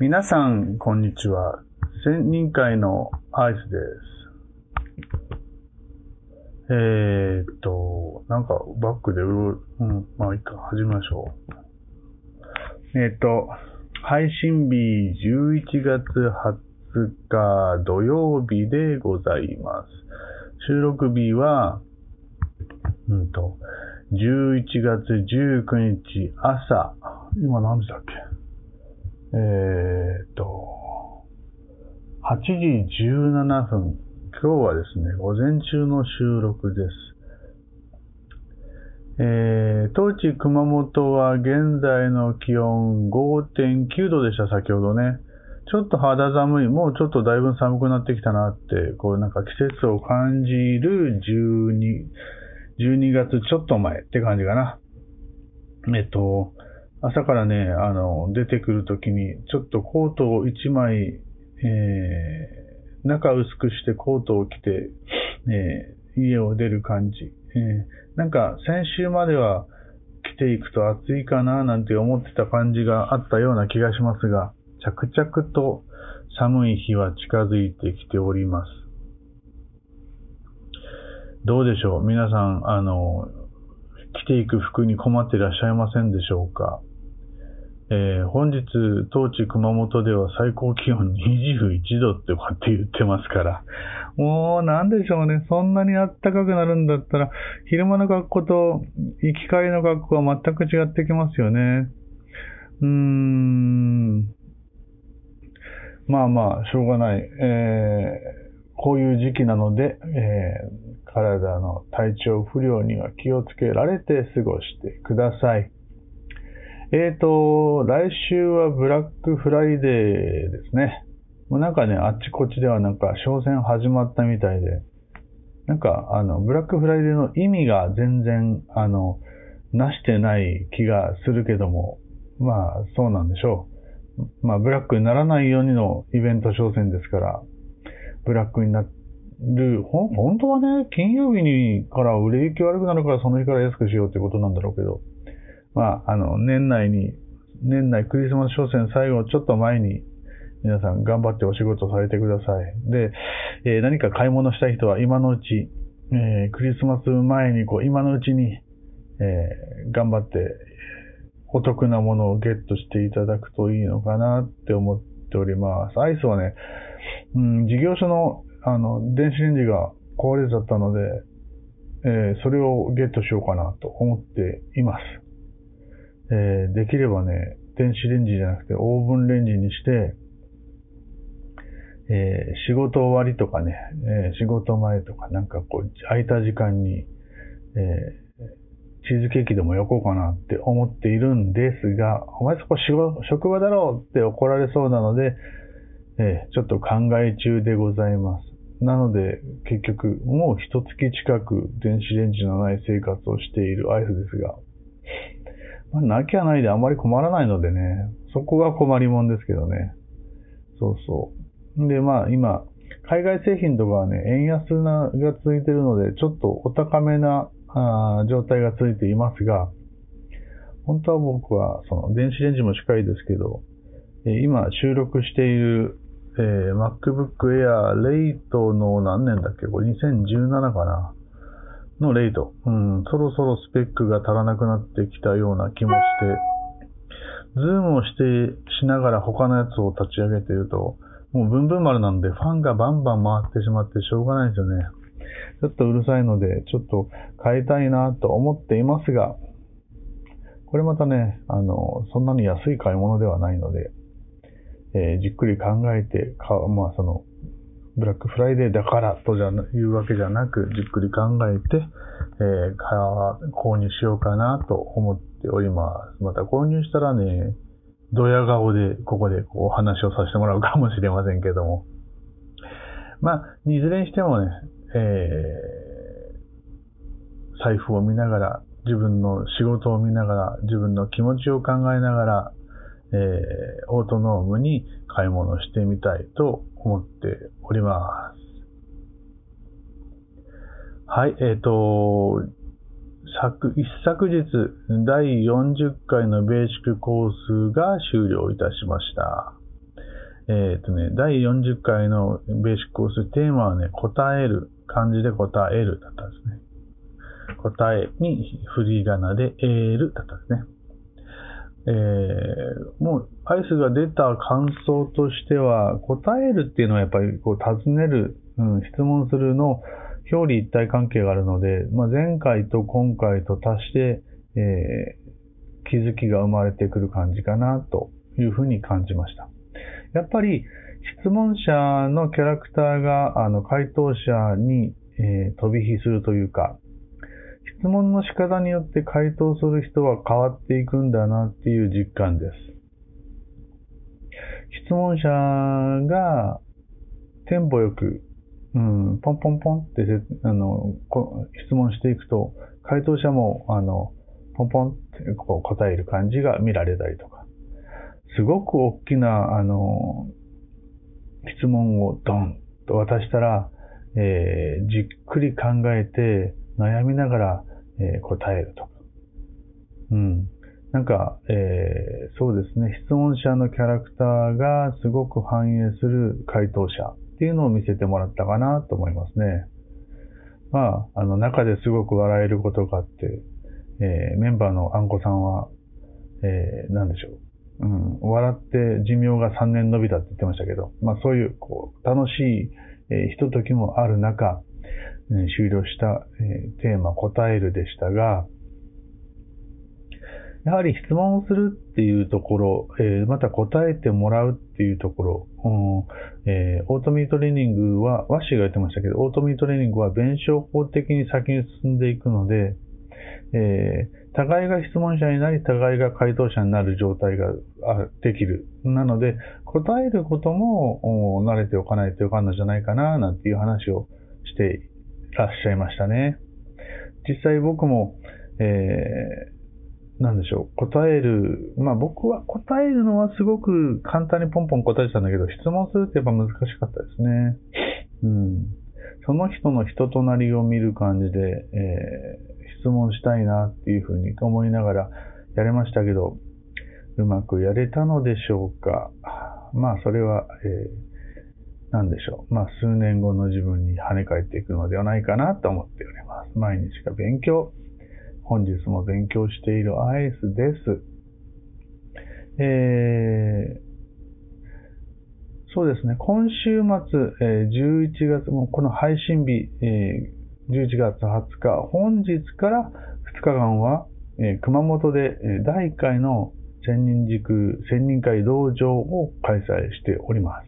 皆さん、こんにちは。千人会のアイスです。えー、っと、なんかバックでうろ、うん、まあいいか、始めましょう。えー、っと、配信日11月20日土曜日でございます。収録日は、うんと、11月19日朝、今何時だっけ？えー、っと、8時17分。今日はですね、午前中の収録です。えー、当地熊本は現在の気温5.9度でした、先ほどね。ちょっと肌寒い、もうちょっとだいぶ寒くなってきたなって、こうなんか季節を感じる12、12月ちょっと前って感じかな。えっと、朝からね、あの、出てくるときに、ちょっとコートを1枚、えー、中薄くしてコートを着て、えー、家を出る感じ。えー、なんか、先週までは着ていくと暑いかななんて思ってた感じがあったような気がしますが、着々と寒い日は近づいてきております。どうでしょう？皆さん、あの、着ていく服に困っていらっしゃいませんでしょうか？えー、本日、当地熊本では最高気温21度ってこうやって言ってますから、もうなんでしょうね、そんなに暖かくなるんだったら、昼間の格好と行き帰りの格好は全く違ってきますよね。うーん。まあまあ、しょうがない。えー、こういう時期なので、えー、体の体調不良には気をつけられて過ごしてください。えーと、来週はブラックフライデーですね。もうなんかね、あっちこっちではなんか商戦始まったみたいで、なんかあの、ブラックフライデーの意味が全然、あの、なしてない気がするけども、まあそうなんでしょう。まあブラックにならないようにのイベント商戦ですから、ブラックになる、ほ、本当はね、金曜日にから売れ行き悪くなるからその日から安くしようってことなんだろうけど、まあ、あの、年内に、年内クリスマス商戦最後ちょっと前に、皆さん頑張ってお仕事されてください。で、えー、何か買い物したい人は今のうち、えー、クリスマス前にこう、今のうちに、えー、頑張って、お得なものをゲットしていただくといいのかなって思っております。アイスはね、うん、事業所の、あの、電子レンジが壊れちゃったので、えー、それをゲットしようかなと思っています。えー、できればね、電子レンジじゃなくてオーブンレンジにして、えー、仕事終わりとかね、えー、仕事前とかなんかこう、空いた時間に、えチーズケーキでも焼こうかなって思っているんですが、お前そこ仕事職場だろうって怒られそうなので、えちょっと考え中でございます。なので、結局、もう一月近く電子レンジのない生活をしているアイスですが、まあ、なきゃないであまり困らないのでね、そこが困りもんですけどね。そうそう。で、まあ今、海外製品とかはね、円安なが続いてるので、ちょっとお高めなあ状態が続いていますが、本当は僕は、その電子レンジも近いですけど、え、今収録している、えー、MacBook Air Late の何年だっけ？これ2017かなの Late。うん、そろそろスペックが足らなくなってきたような気もして、ズームをして、しながら他のやつを立ち上げていると、もうブンブン丸なんでファンがバンバン回ってしまってしょうがないですよね。ちょっとうるさいので、ちょっと変えたいなと思っていますが、これまたね、あの、そんなに安い買い物ではないので、えー、じっくり考えて、か、まあその、ブラックフライデーだからとじゃいうわけじゃなく、じっくり考えて、えー、購入しようかなと思っております。また購入したらね、ドヤ顔でここでお話をさせてもらうかもしれませんけども。まあ、いずれにしてもね、えー、財布を見ながら、自分の仕事を見ながら、自分の気持ちを考えながら、えー、オートノームに買い物してみたいと思っております。はい、えっ、ー、と、昨、一昨日、第40回のベーシックコースが終了いたしました。えっ、とね、第40回のベーシックコーステーマはね、答える、漢字で答えるだったんですね。答えに振り仮名でえるだったんですね。えー、もうアイスが出た感想としては、答えるっていうのはやっぱりこう尋ねる、うん、質問するの表裏一体関係があるので、まあ、前回と今回と足して、えー、気づきが生まれてくる感じかなというふうに感じました。やっぱり質問者のキャラクターがあの回答者に、えー、飛び火するというか、質問の仕方によって回答する人は変わっていくんだなっていう実感です。質問者がテンポよく、うん、ポンポンポンってあの質問していくと、回答者もあのポンポンってこう答える感じが見られたりとか、すごく大きなあの質問をドンと渡したら、えー、じっくり考えて悩みながらえー、答えるとか。うん。なんか、えー、そうですね、質問者のキャラクターがすごく反映する回答者っていうのを見せてもらったかなと思いますね。まあ、あの、中ですごく笑えることがあって、えー、メンバーのあんこさんは、えー、なんでしょう。うん、笑って寿命が3年伸びたって言ってましたけど、まあそういう、こう、楽しい、えー、ひとときもある中、終了した、テーマ答えるでしたが、やはり質問をするっていうところ、えまた答えてもらうっていうところ、うんえ、オートミートレーニングは、ワッシーが言ってましたけど、オートミートレーニングは弁証法的に先に進んでいくので、えー、互いが質問者になり、互いが回答者になる状態ができる。なので、答えることも慣れておかないといかんのじゃないかな、なんていう話をしてらっしゃいましたね。実際僕も、えー、なんでしょう、答える、まあ僕は答えるのはすごく簡単にポンポン答えてたんだけど、質問するってやっぱ難しかったですね。うん。その人の人となりを見る感じで、えー、質問したいなっていうふうに思いながらやれましたけど、うまくやれたのでしょうか。まあそれは、えーなんでしょう。まあ、数年後の自分に跳ね返っていくのではないかなと思っております。毎日が勉強。本日も勉強しているアイスです。えー、そうですね。今週末、えー、11月、もこの配信日、えー、11月20日、本日から2日間は、えー、熊本で、えー、第1回の千人塾、千人会道場を開催しております。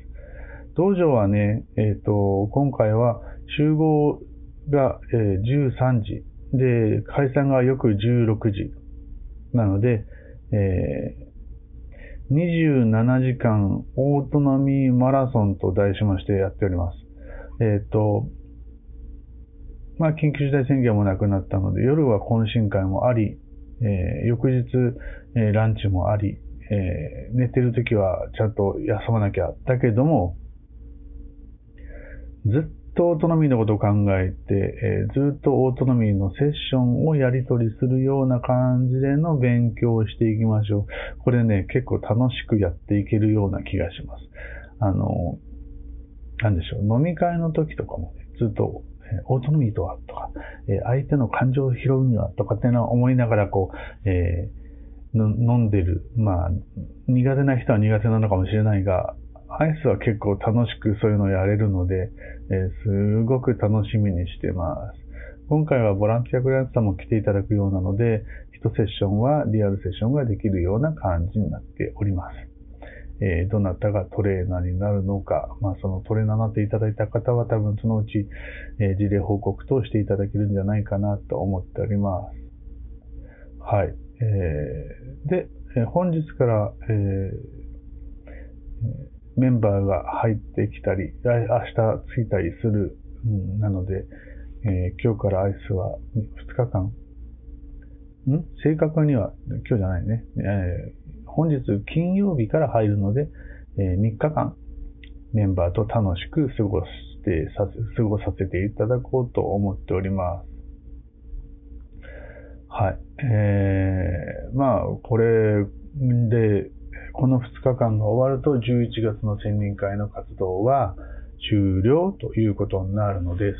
道場はね、えっ、ー、と、今回は集合が、えー、13時、で、解散がよく16時。なので、えー、27時間オートナミーマラソンと題しましてやっております。えっ、ー、と、まあ、緊急事態宣言もなくなったので、夜は懇親会もあり、えー、翌日、えー、ランチもあり、えー、寝てる時はちゃんと休まなきゃ。だけども、ずっとオートノミーのことを考えて、え、ずっとオートノミーのセッションをやり取りするような感じでの勉強をしていきましょう。これね、結構楽しくやっていけるような気がします。あの、なんでしょう、飲み会の時とかもね、ずっと、えオートノミーとはとか、え相手の感情を拾うにはとかっていうのを思いながらこう、えー、飲んでる。まあ、苦手な人は苦手なのかもしれないが、アイスは結構楽しくそういうのをやれるので、えー、すごく楽しみにしてます。今回はボランティアクライアントさんも来ていただくようなので、1セッションはリアルセッションができるような感じになっております。え、どなたがトレーナーになるのか、まあそのトレーナーになっていただいた方は多分そのうち、え、事例報告としていただけるんじゃないかなと思っております。はい。えー、で、本日から、えーメンバーが入ってきたり、明日着いたりする、うん、なので、えー、今日からアイスは2日間ん？正確には、今日じゃないね。えー、本日金曜日から入るので、えー、3日間メンバーと楽しく過ごしてさ過ごさせていただこうと思っております。はい。えー、まあ、これで、この2日間が終わると11月の専任会の活動は終了ということになるのです。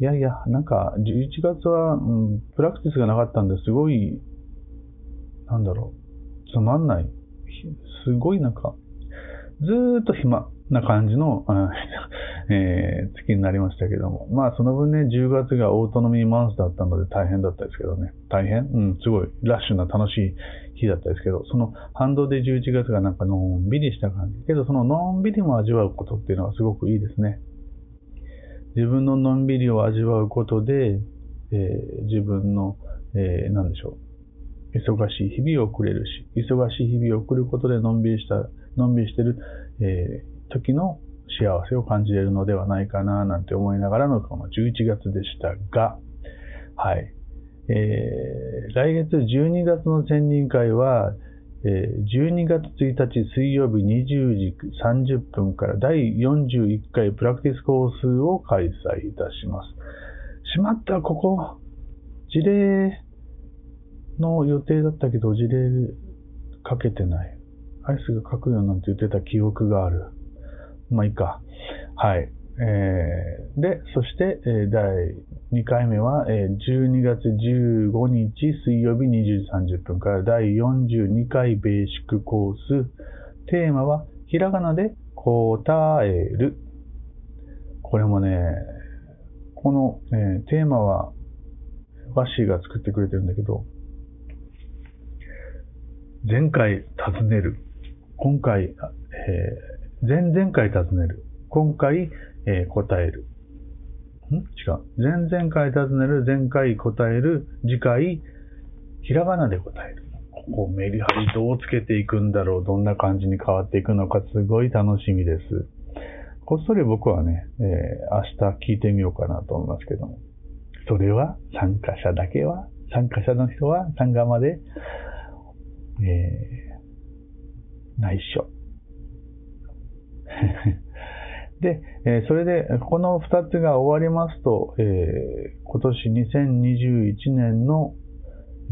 いやいや、なんか11月は、うん、プラクティスがなかったんですごい、なんだろう、つまんない。すごいなんか、ずーっと暇な感じの、えー、月になりましたけども。まあその分ね、10月がオートノミーマンスだったので大変だったですけどね。大変？うん、すごいラッシュな楽しい日だったですけど、その反動で11月がなんかのんびりした感じ。けどそののんびりも味わうことっていうのはすごくいいですね。自分ののんびりを味わうことで、えー、自分の、えー、でしょう。忙しい日々を送れるし、忙しい日々を送ることでのんびりした、のんびりしてる、えー、時の幸せを感じれるのではないかな、なんて思いながらのこの11月でしたが、はい。えー、来月12月の専任会は、えー、12月1日水曜日20時30分から第41回プラクティスコースを開催いたします。しまった、ここ、事例の予定だったけど、事例かけてない。アイスが書くよなんて言ってた記憶がある。まあいいか。はい。えー、で、そして、えー、第2回目は、えー、12月15日水曜日20時30分から第42回ベーシックコース。テーマは、ひらがなで答える。これもね、この、えー、テーマは、ワッシーが作ってくれてるんだけど、前回尋ねる。今回、えー、前々回尋ねる。今回、えー、答える。ん？違う。前々回尋ねる、前回答える、次回、ひらがなで答える。ここメリハリどうつけていくんだろう、どんな感じに変わっていくのか、すごい楽しみです。こっそり僕はね、えー、明日聞いてみようかなと思いますけども。それは参加者だけは、参加者の人は？参加まで、えー、内緒。で、えそれで、この2つが終わりますと、え、今年2021年の、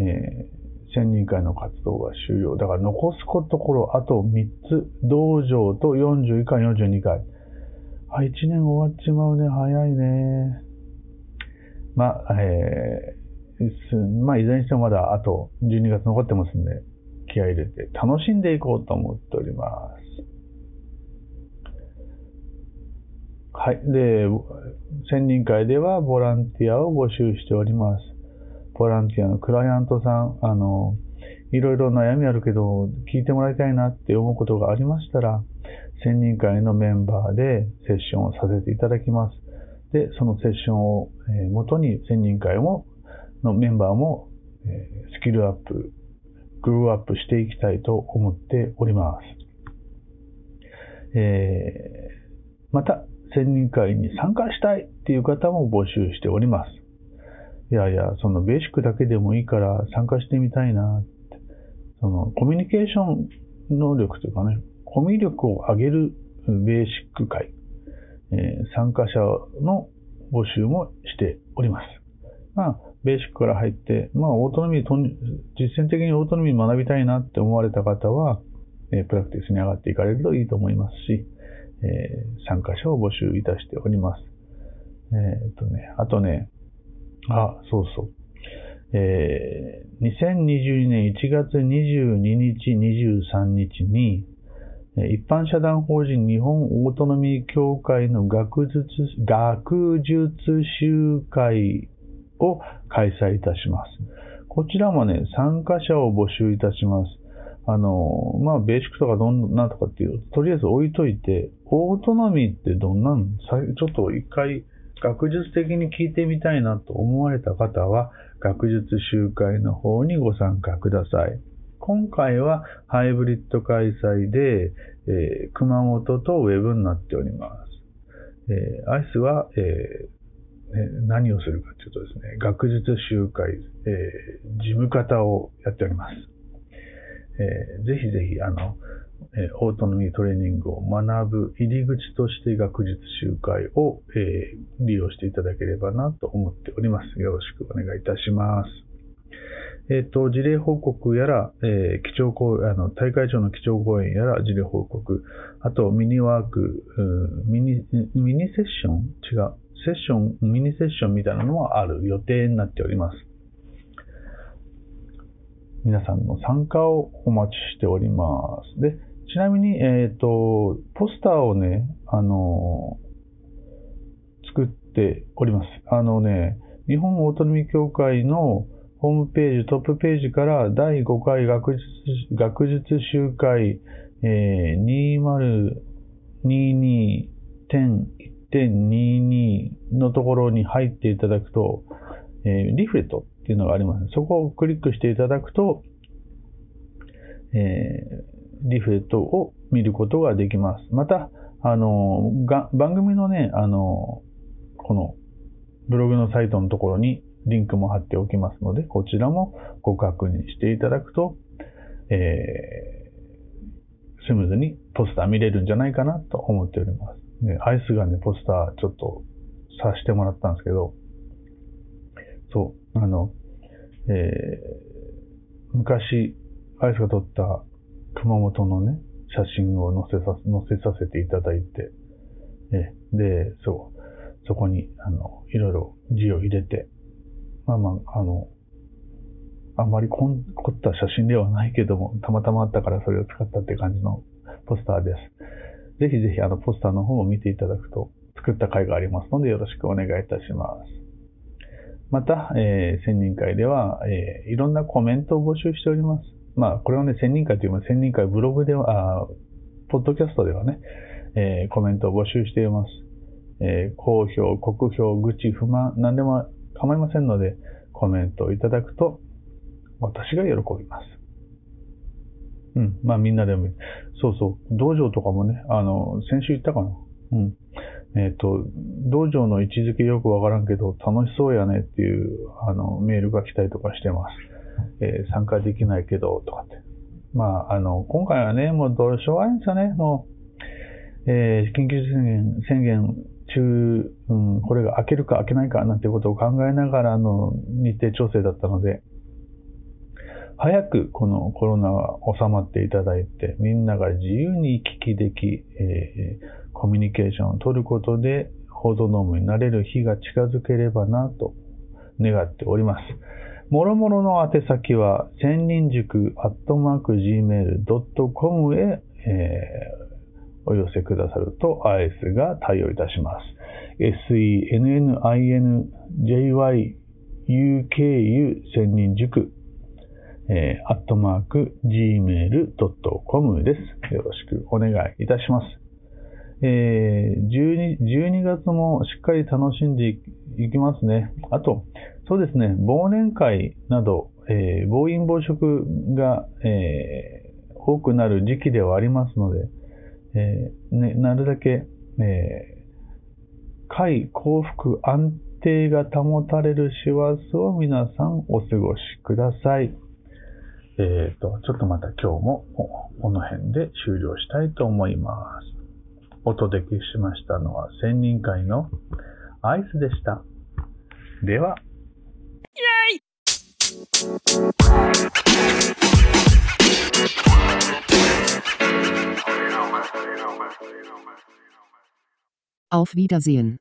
えー、専任会の活動が終了。だから残すところあと3つ、道場と41回、42回。あ、1年終わっちまうね。早いね。まあ、えー、まあ、いずれにしてもまだあと12月残ってますんで、気合入れて楽しんでいこうと思っております。はい。で、専任会ではボランティアを募集しております。ボランティアのクライアントさん、あの、いろいろ悩みあるけど、聞いてもらいたいなって思うことがありましたら、専任会のメンバーでセッションをさせていただきます。で、そのセッションを、元に専任会も、のメンバーも、スキルアップ、グルーアップしていきたいと思っております。えー、また、専任会に参加したいっていう方も募集しております。いやいや、そのベーシックだけでもいいから参加してみたいなって。そのコミュニケーション能力というかね、コミュ力を上げるベーシック会、えー、参加者の募集もしております。まあ、ベーシックから入って、まあ、オートノミー、実践的にオートノミー学びたいなって思われた方は、えー、プラクティスに上がっていかれるといいと思いますし、えー、参加者を募集いたしております。えっ、とね、あとね、あ、そうそう。えー、2022年1月22日、23日に、一般社団法人日本オートノミー協会の学術学術集会を開催いたします。こちらもね、参加者を募集いたします。あの、まあ、ベーシックとかどんなとかっていう、とりあえず置いといて、オートノミーってどんなんちょっと一回学術的に聞いてみたいなと思われた方は、学術集会の方にご参加ください。今回はハイブリッド開催で、えー、熊本とウェブになっております。えー、アイスは、えー、何をするかというとですね、学術集会、え、事務方をやっております。えー、ぜひぜひ、あの、えー、オートノミートレーニングを学ぶ入り口として学術集会を、えー、利用していただければなと思っております。よろしくお願いいたします。えっ、と、事例報告やら、えー、基調講あの、大会長の基調講演やら事例報告、あと、ミニワーク、ミニ、ミニセッション？違う。セッション、ミニセッションみたいなのもある予定になっております。皆さんの参加をお待ちしております。で、ちなみに、えっ、ー、と、ポスターをね、あの作っております。あのね、日本オートノミ協会のホームページ、トップページから第5回学術学術集会、えー、2022.1.22のところに入っていただくと、えー、リフレットっていうのがあります。そこをクリックしていただくと、えー、リフレットを見ることができます。また、あの、が番組のね、あの、このブログのサイトのところにリンクも貼っておきますので、こちらもご確認していただくと、えー、スムーズにポスター見れるんじゃないかなと思っております。ね、アイスがね、ポスターちょっとさしてもらったんですけど、そう、あの、えー、昔、アイスが撮った熊本のね、写真を載せさ載せさせていただいて、えで、そう、そこに、あの、いろいろ字を入れて、まあまあ、あの、あんまり凝った写真ではないけども、たまたまあったからそれを使ったって感じのポスターです。ぜひぜひあのポスターの方を見ていただくと作った回がありますのでよろしくお願いいたします。また、えー、千人会では、えー、いろんなコメントを募集しております。まあ、これはね、千人会というのは千人会ブログでは、あポッドキャストではね、えー、コメントを募集しています。えー、好評、酷評、愚痴、不満、何でも構いませんので、コメントをいただくと、私が喜びます。うん。まあみんなでも、そうそう、道場とかもね、あの、先週言ったかな。うん。えっ、ー、と、道場の位置づけよくわからんけど、楽しそうやねっていう、あの、メールが来たりとかしてます。えー、参加できないけど、とかって。まあ、あの、今回はね、もうどうしようがないんですよね。もう、えー、緊急宣言、宣言中、うん、これが開けるか開けないかなんてことを考えながらの日程調整だったので、早くこのコロナが収まっていただいて、みんなが自由に行き来でき、えー、コミュニケーションを取ることで、報道ノームになれる日が近づければなと願っております。もろもろの宛先は、千人塾アットマーク gmail.com へ、えーお寄せくださると IS が対応いたします。senninjyuku 千人塾、えー、アットマーク gmail.com です。よろしくお願いいたします。えー、12, 12月もしっかり楽しんでいきますね。あと、そうですね、忘年会など、えー、暴飲暴食が、えー、多くなる時期ではありますので、えー、ね、なるだけ、え、快、幸福、安定が保たれる師走を皆さんお過ごしください。えっ、と、ちょっとまた今日もこの辺で終了したいと思います。お届けしましたのは千人会のアイスでした。では。イェイ Auf Wiedersehen.